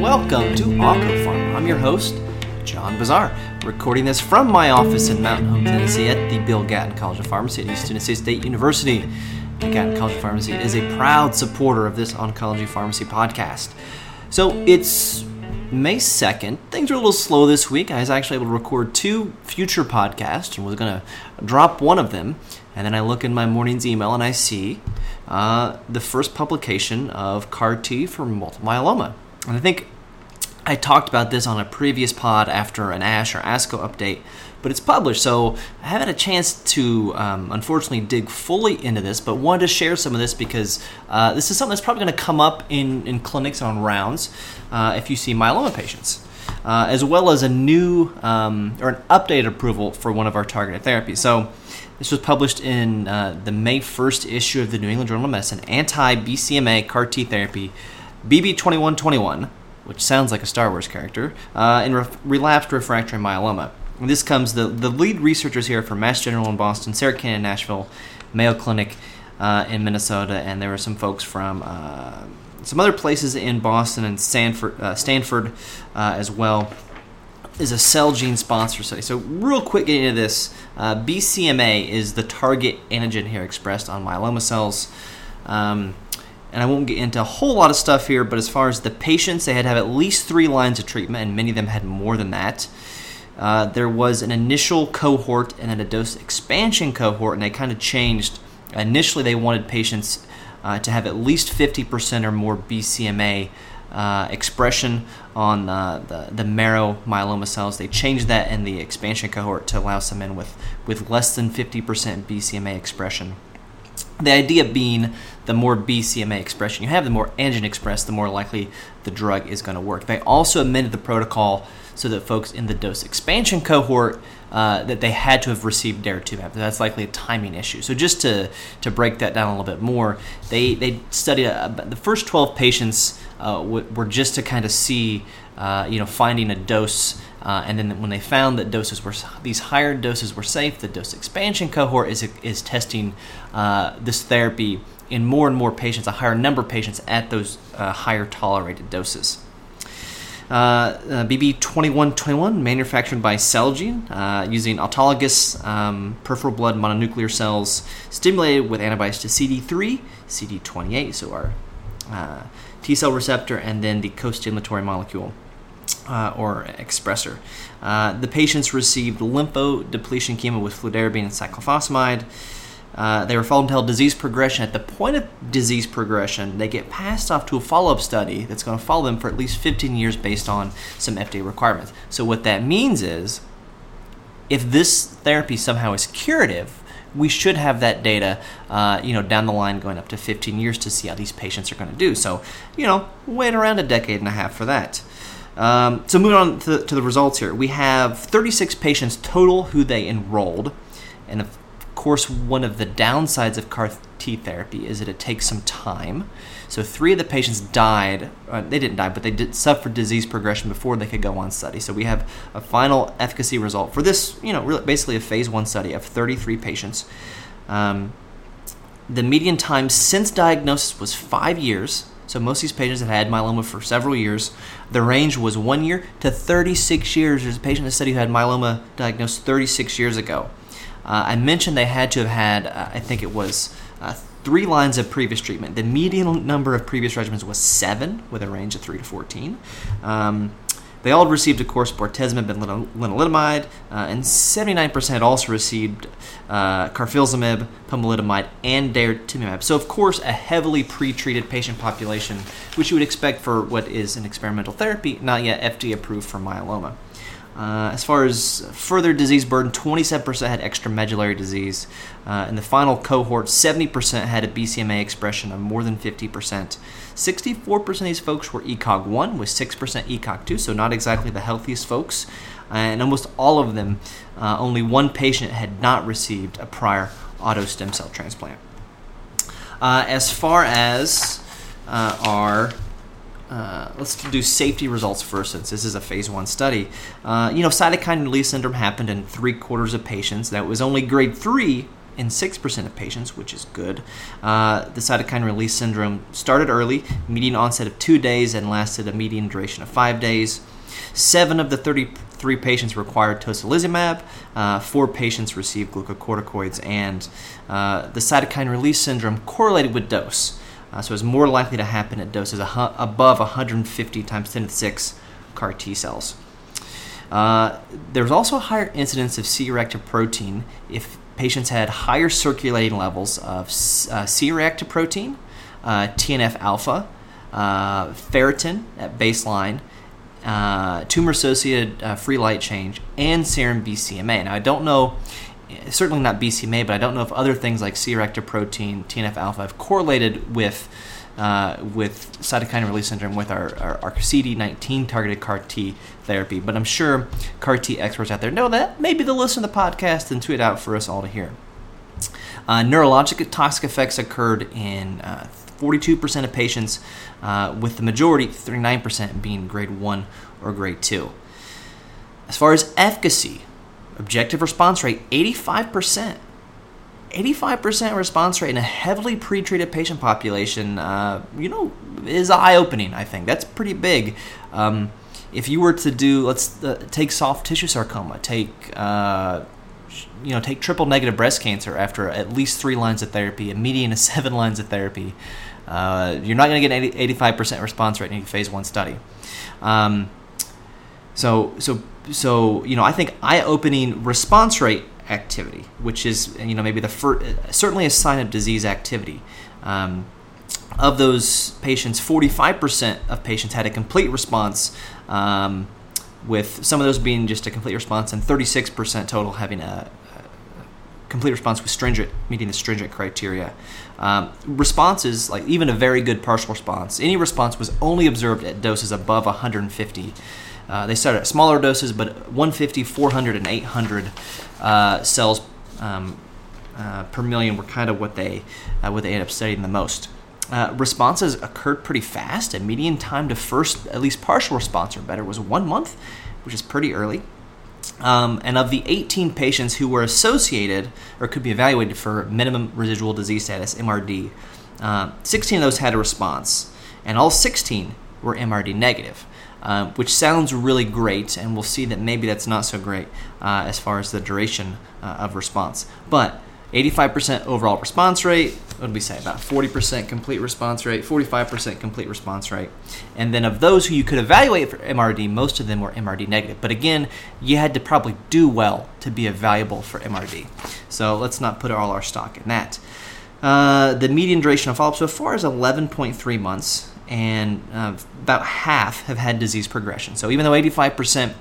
Welcome to OncoPharm. I'm your host, John Bossaer, recording this from my office in Mountain Home, Tennessee at the Bill Gatton College of Pharmacy at East Tennessee State University. The Gatton College of Pharmacy is a proud supporter of this oncology pharmacy podcast. So it's May 2nd. Things are a little slow this week. I was actually able to record two future podcasts and was going to drop one of them. And then I look in my morning's email and I see uh, the first publication of CAR T for multiple myeloma. And I think I talked about this on a previous pod after an ASH or ASCO update, but it's published, so I haven't had a chance to, um, unfortunately, dig fully into this, but wanted to share some of this because uh, this is something that's probably going to come up in, in clinics on rounds uh, if you see myeloma patients. Uh, as well as a new um, or an updated approval for one of our targeted therapies. So, this was published in uh, the May 1st issue of the New England Journal of Medicine Anti BCMA CAR T Therapy BB2121, which sounds like a Star Wars character, uh, in re- relapsed refractory myeloma. This comes, the, the lead researchers here from Mass General in Boston, Sarah Cannon in Nashville, Mayo Clinic uh, in Minnesota, and there were some folks from uh, some other places in Boston and Stanford, uh, Stanford uh, as well is a Celgene sponsor study. So, real quick getting into this, uh, BCMA is the target antigen here expressed on myeloma cells. Um, and I won't get into a whole lot of stuff here, but as far as the patients, they had to have at least three lines of treatment, and many of them had more than that. Uh, there was an initial cohort and then a dose expansion cohort, and they kind of changed. Initially, they wanted patients uh, to have at least 50% or more BCMA uh, expression on uh, the, the marrow myeloma cells. They changed that in the expansion cohort to allow some in with, with less than 50% BCMA expression. The idea being the more BCMA expression you have, the more antigen expressed, the more likely the drug is going to work. They also amended the protocol so that folks in the dose expansion cohort uh, that they had to have received daratumumab. That's likely a timing issue. So just to to break that down a little bit more, they they studied uh, the first 12 patients uh, were just to kind of see uh, you know finding a dose. Uh, and then when they found that doses were these higher doses were safe, the dose expansion cohort is is testing uh, this therapy in more and more patients, a higher number of patients at those higher tolerated doses. Uh, uh, BB2121, manufactured by Celgene, uh, using autologous um, peripheral blood mononuclear cells stimulated with antibodies to CD3, CD28, so our uh, T cell receptor, and then the co stimulatory molecule. Uh, or expressor. Uh, the patients received lymphodepletion chemo with fludarabine and cyclophosphamide. Uh, they were followed until disease progression. At the point of disease progression, they get passed off to a follow up study that's going to follow them for at least 15 years based on some FDA requirements. So, what that means is if this therapy somehow is curative, we should have that data, uh, you know, down the line going up to 15 years to see how these patients are going to do. So, you know, wait around a decade and a half for that. Um, so, moving on to the, to the results here, we have 36 patients total who they enrolled, and course, one of the downsides of CAR T therapy is that it takes some time. So three of the patients died. Uh, they didn't die, but they did suffer disease progression before they could go on study. So we have a final efficacy result for this. You know, really, basically a phase one study of 33 patients. Um, the median time since diagnosis was five years. So most of these patients have had myeloma for several years. The range was one year to 36 years. There's a patient in the study who had myeloma diagnosed 36 years ago. Uh, I mentioned they had to have had, uh, I think it was uh, three lines of previous treatment. The median number of previous regimens was seven, with a range of three to 14. Um, they all received, of course, bortezomib and lenalidomide, uh, and 79% also received uh, carfilzomib, pomalidomide, and daratumumab. So, of course, a heavily pretreated patient population, which you would expect for what is an experimental therapy, not yet FDA approved for myeloma. Uh, as far as further disease burden, 27% had extramedullary disease. Uh, in the final cohort, 70% had a BCMA expression of more than 50%. 64% of these folks were ECOG 1, with 6% ECOG 2, so not exactly the healthiest folks. Uh, and almost all of them, uh, only one patient had not received a prior auto stem cell transplant. Uh, as far as uh, our uh, let's do safety results first, since this is a phase one study. Uh, you know, cytokine release syndrome happened in three quarters of patients. That was only grade three in 6% of patients, which is good. Uh, the cytokine release syndrome started early, median onset of two days, and lasted a median duration of five days. Seven of the 33 patients required tocilizumab. Uh, four patients received glucocorticoids, and uh, the cytokine release syndrome correlated with dose. Uh, so it's more likely to happen at doses above 150 times 10 to the 6 CAR T cells. Uh, there was also a higher incidence of C-reactive protein if patients had higher circulating levels of uh, C-reactive protein, uh, TNF alpha, uh, ferritin at baseline, tumor-associated uh, free light change, and serum BCMA. Now, I don't know, certainly not BCMA, but I don't know if other things like C-reactive protein, TNF alpha have correlated with uh, with cytokine release syndrome with our, our, our, CD19 targeted CAR T therapy. But I'm sure CAR T experts out there know that. Maybe they'll listen to the podcast and tweet out for us all to hear. Uh, neurologic toxic effects occurred in uh, 42% of patients, uh, with the majority, 39%, being grade 1 or grade 2. As far as efficacy, objective response rate, 85%. 85% response rate in a heavily pretreated patient population, uh, you know, is eye opening, I think. That's pretty big. Um, if you were to do, let's uh, take soft tissue sarcoma, take, uh, you know, take triple negative breast cancer after at least three lines of therapy, a median of seven lines of therapy, uh, you're not going to get an 80, 85% response rate in a phase one study. Um, so, so, so, you know, I think eye opening response rate activity, which is you know maybe the first, certainly a sign of disease activity. Um, of those patients, 45% of patients had a complete response, um, with some of those being just a complete response, and 36% total having a, complete response with stringent, meeting the stringent criteria. Um, responses, like even a very good partial response, any response was only observed at doses above 150 uh, they started at smaller doses, but 150, 400, and 800 uh, cells um, uh, per million were kind of what they uh, what they ended up studying the most. Uh, responses occurred pretty fast. A median time to first, at least partial response or better, was one month, which is pretty early. Um, and of the 18 patients who were associated or could be evaluated for minimum residual disease status (MRD), 16 of those had a response, and all 16 were MRD negative. Uh, which sounds really great, and we'll see that maybe that's not so great uh, as far as the duration uh, of response. But 85% overall response rate, what did we say? About 40% complete response rate, 45% complete response rate. And then of those who you could evaluate for MRD, most of them were MRD negative. But again, you had to probably do well to be evaluable for MRD. So let's not put all our stock in that. Uh, the median duration of follow up so far is 11.3 months and uh, about half have had disease progression. So even though 85%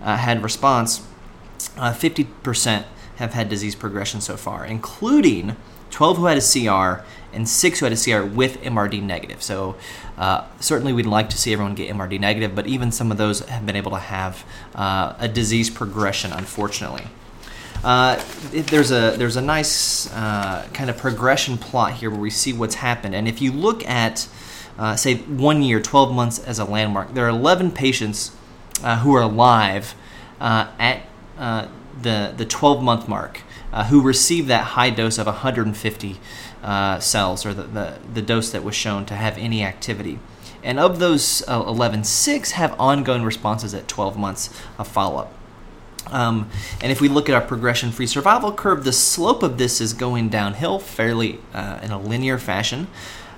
uh, had response, uh, 50% have had disease progression so far, including 12 who had a CR and 6 who had a CR with MRD negative. So uh, certainly we'd like to see everyone get MRD negative, but even some of those have been able to have uh, a disease progression, unfortunately. Uh, there's a there's a nice uh, kind of progression plot here where we see what's happened, and if you look at uh, say one year, 12 months as a landmark. There are 11 patients uh, who are alive uh, at uh, the the 12 month mark uh, who received that high dose of 150 uh, cells, or the, the, the dose that was shown to have any activity. And of those 11, six have ongoing responses at 12 months of follow up. Um, and if we look at our progression free survival curve, the slope of this is going downhill fairly in a linear fashion.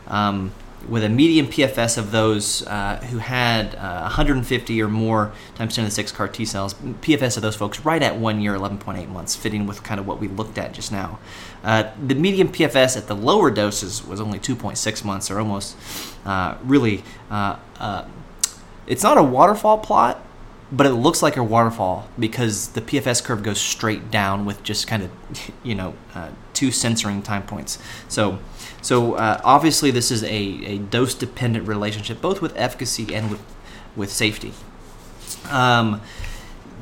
Um, with a median PFS of those uh, who had uh, 150 or more times 10 to the 6 CAR T cells, PFS of those folks right at one year, 11.8 months, fitting with kind of what we looked at just now. Uh, the median PFS at the lower doses was only 2.6 months, or almost uh, really. Uh, uh, it's not a waterfall plot, but it looks like a waterfall because the PFS curve goes straight down with just kind of, you know, two censoring time points. So so uh, obviously, this is a, a dose dependent relationship, both with efficacy and with with safety. Um,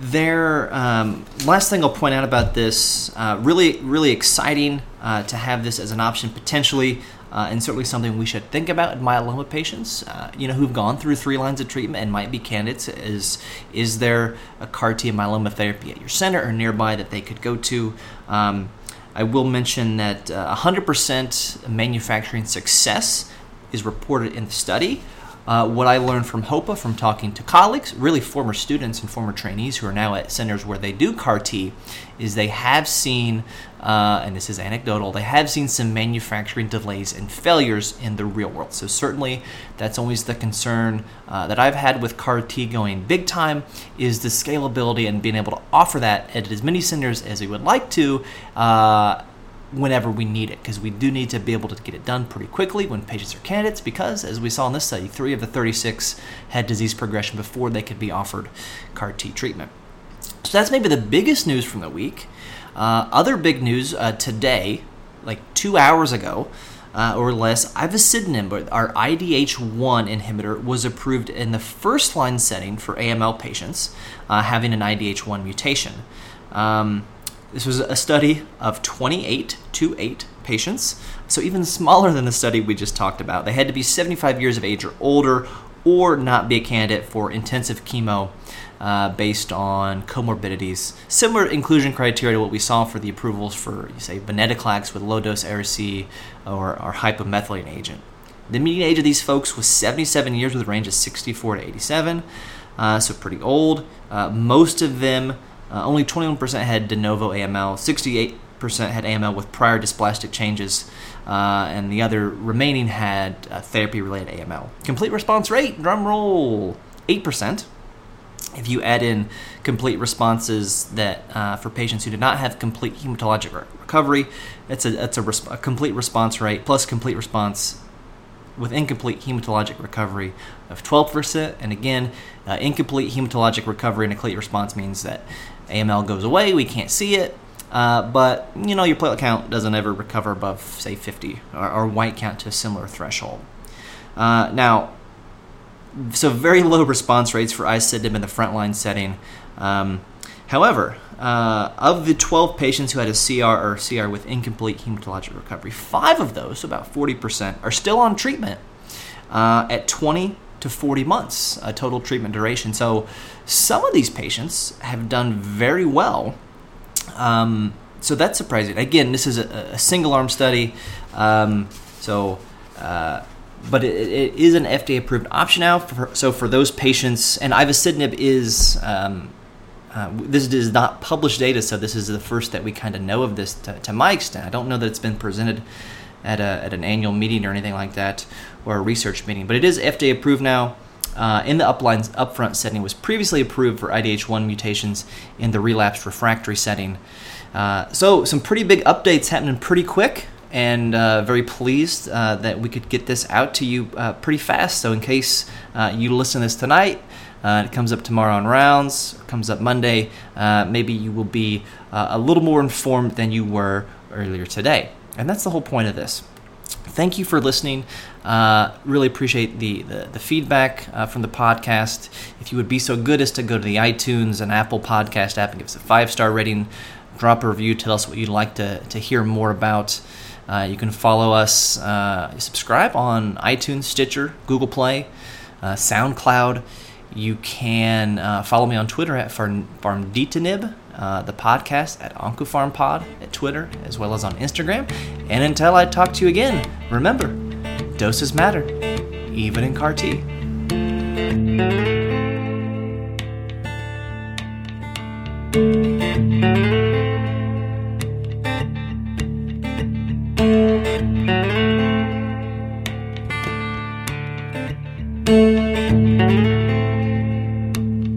there, um, last thing I'll point out about this, uh, really, really exciting uh, to have this as an option potentially, uh, and certainly something we should think about in myeloma patients, uh, you know, who've gone through three lines of treatment and might be candidates. Is is there a CAR T myeloma therapy at your center or nearby that they could go to? Um, I will mention that uh, 100% manufacturing success is reported in the study. Uh, what I learned from HOPA from talking to colleagues, really former students and former trainees who are now at centers where they do CAR T, is they have seen, uh, and this is anecdotal, they have seen some manufacturing delays and failures in the real world. So, certainly, that's always the concern uh, that I've had with CAR T going big time is the scalability and being able to offer that at as many centers as we would like to uh, whenever we need it because we do need to be able to get it done pretty quickly when patients are candidates because as we saw in this study three of the 36 had disease progression before they could be offered car t treatment so that's maybe the biggest news from the week uh, other big news uh, today like two hours ago uh, or less, ivosidenib, our IDH1 inhibitor, was approved in the first line setting for AML patients uh, having an IDH1 mutation. Um, this was a study of 28 to 8 patients, so even smaller than the study we just talked about. They had to be 75 years of age or older or not be a candidate for intensive chemo uh, based on comorbidities. Similar inclusion criteria to what we saw for the approvals for, say, venetoclax with low dose Ara-C or, or hypomethylating agent. The median age of these folks was 77 years with a range of 64 to 87, uh, so pretty old. Uh, most of them uh, only 21% had de novo AML, 68% had AML with prior dysplastic changes, uh, and the other remaining had uh, therapy related AML. Complete response rate, drum roll, 8%. If you add in complete responses that uh, for patients who did not have complete hematologic re- recovery, it's a, a, res- a complete response rate plus complete response with incomplete hematologic recovery of 12%. And again, uh, incomplete hematologic recovery and a complete response means that AML goes away, we can't see it, uh, but you know your platelet count doesn't ever recover above say 50 or, or white count to a similar threshold. Uh, now, so very low response rates for ivosidenib in the frontline setting. Um, however, uh, of the 12 patients who had a CR or CR with incomplete hematologic recovery, five of those, about 40%, are still on treatment uh, at 20 to 40 months a total treatment duration. So some of these patients have done very well. Um, so that's surprising. Again, this is a, a single arm study. Um, so, uh, but it, it is an FDA approved option now. For, so for those patients, and ivosidenib is. Um, uh, this is not published data, so this is the first that we kind of know of this to, to my extent. I don't know that it's been presented at, a, at an annual meeting or anything like that or a research meeting. But it is FDA approved now. Uh, in the uplines upfront setting was previously approved for IDH1 mutations in the relapsed refractory setting. Uh, so some pretty big updates happening pretty quick, and uh, very pleased uh, that we could get this out to you uh, pretty fast. So in case uh, you listen to this tonight, it comes up tomorrow on rounds, comes up Monday, maybe you will be a little more informed than you were earlier today. And that's the whole point of this. Thank you for listening. Uh, really appreciate the, the, the feedback uh, from the podcast. If you would be so good as to go to the iTunes and Apple Podcast app and give us a five star rating, drop a review, tell us what you'd like to, to hear more about. Uh, you can follow us, uh, subscribe on iTunes, Stitcher, Google Play, uh, SoundCloud. You can uh, follow me on Twitter at Farm, PharmDitanib the podcast at OncoPharmPod at Twitter as well as on Instagram. And until I talk to you again, remember, doses matter, even in CAR T.